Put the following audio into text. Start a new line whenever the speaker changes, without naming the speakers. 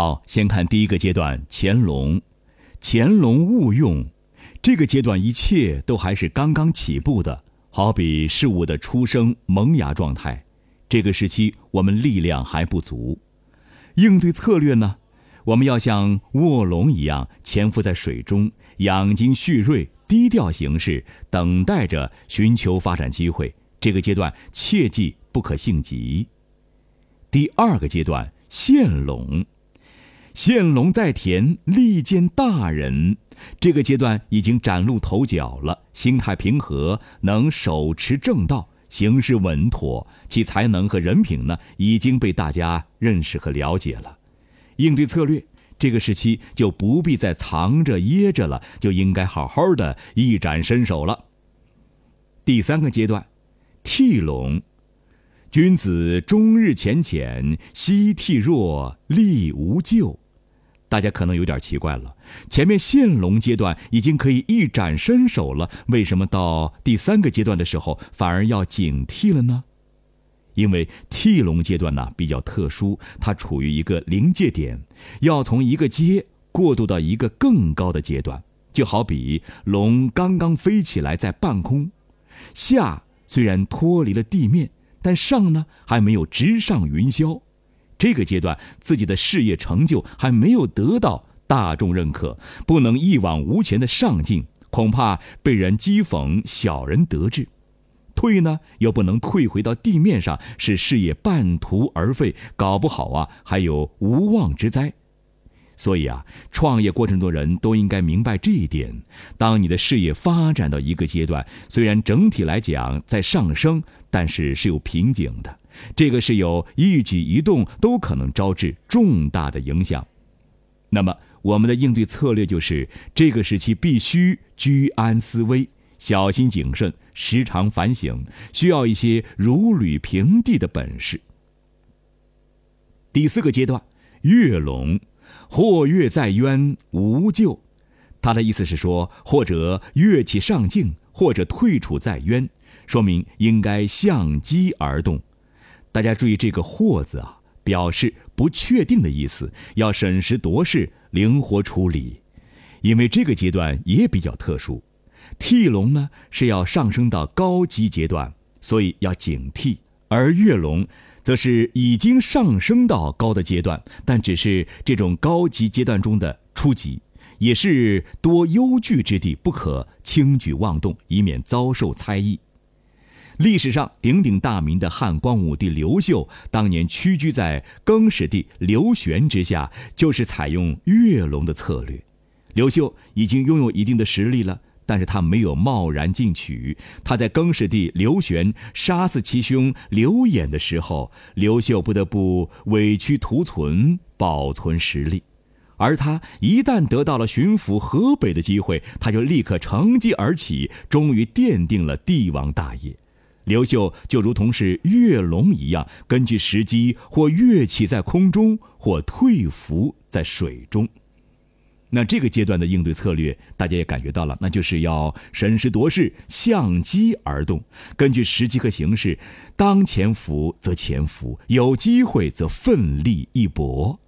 好，先看第一个阶段潜龙，潜龙勿用。这个阶段一切都还是刚刚起步的，好比事物的出生萌芽状态。这个时期我们力量还不足，应对策略呢？我们要像卧龙一样潜伏在水中，养精蓄锐，低调行事，等待着寻求发展机会。这个阶段切记不可性急。第二个阶段现龙。现龙在田，利见大人。这个阶段已经崭露头角了，心态平和，能手持正道，行事稳妥，其才能和人品呢，已经被大家认识和了解了。应对策略，这个时期就不必再藏着掖着了，就应该好好的一展身手了。第三个阶段，替龙。君子终日浅浅，夕替弱，力无咎。大家可能有点奇怪了，前面现龙阶段已经可以一展身手了，为什么到第三个阶段的时候反而要警惕了呢？因为替龙阶段呢比较特殊，它处于一个临界点，要从一个阶过渡到一个更高的阶段，就好比龙刚刚飞起来在半空，下虽然脱离了地面，但上呢还没有直上云霄。这个阶段，自己的事业成就还没有得到大众认可，不能一往无前的上进，恐怕被人讥讽，小人得志；退呢，又不能退回到地面上，使事业半途而废，搞不好啊，还有无妄之灾。所以啊，创业过程中人都应该明白这一点：当你的事业发展到一个阶段，虽然整体来讲在上升，但是是有瓶颈的。这个是有一举一动都可能招致重大的影响，那么我们的应对策略就是这个时期必须居安思危，小心谨慎，时常反省，需要一些如履平地的本事。第四个阶段，跃龙，或跃在渊，无咎。他的意思是说，或者跃起上境，或者退处在渊，说明应该向机而动。大家注意这个“或”字啊，表示不确定的意思，要审时度势，灵活处理。因为这个阶段也比较特殊，替龙呢是要上升到高级阶段，所以要警惕；而跃龙，则是已经上升到高的阶段，但只是这种高级阶段中的初级，也是多忧惧之地，不可轻举妄动，以免遭受猜疑。历史上鼎鼎大名的汉光武帝刘秀，当年屈居在更始帝刘玄之下，就是采用跃龙的策略。刘秀已经拥有一定的实力了，但是他没有贸然进取。他在更始帝刘玄杀死其兄刘演的时候，刘秀不得不委曲图存，保存实力。而他一旦得到了巡抚河北的机会，他就立刻乘机而起，终于奠定了帝王大业。刘秀就如同是跃龙一样，根据时机，或跃起在空中，或退伏在水中。那这个阶段的应对策略，大家也感觉到了，那就是要审时度势，相机而动，根据时机和形势，当潜伏则潜伏，有机会则奋力一搏。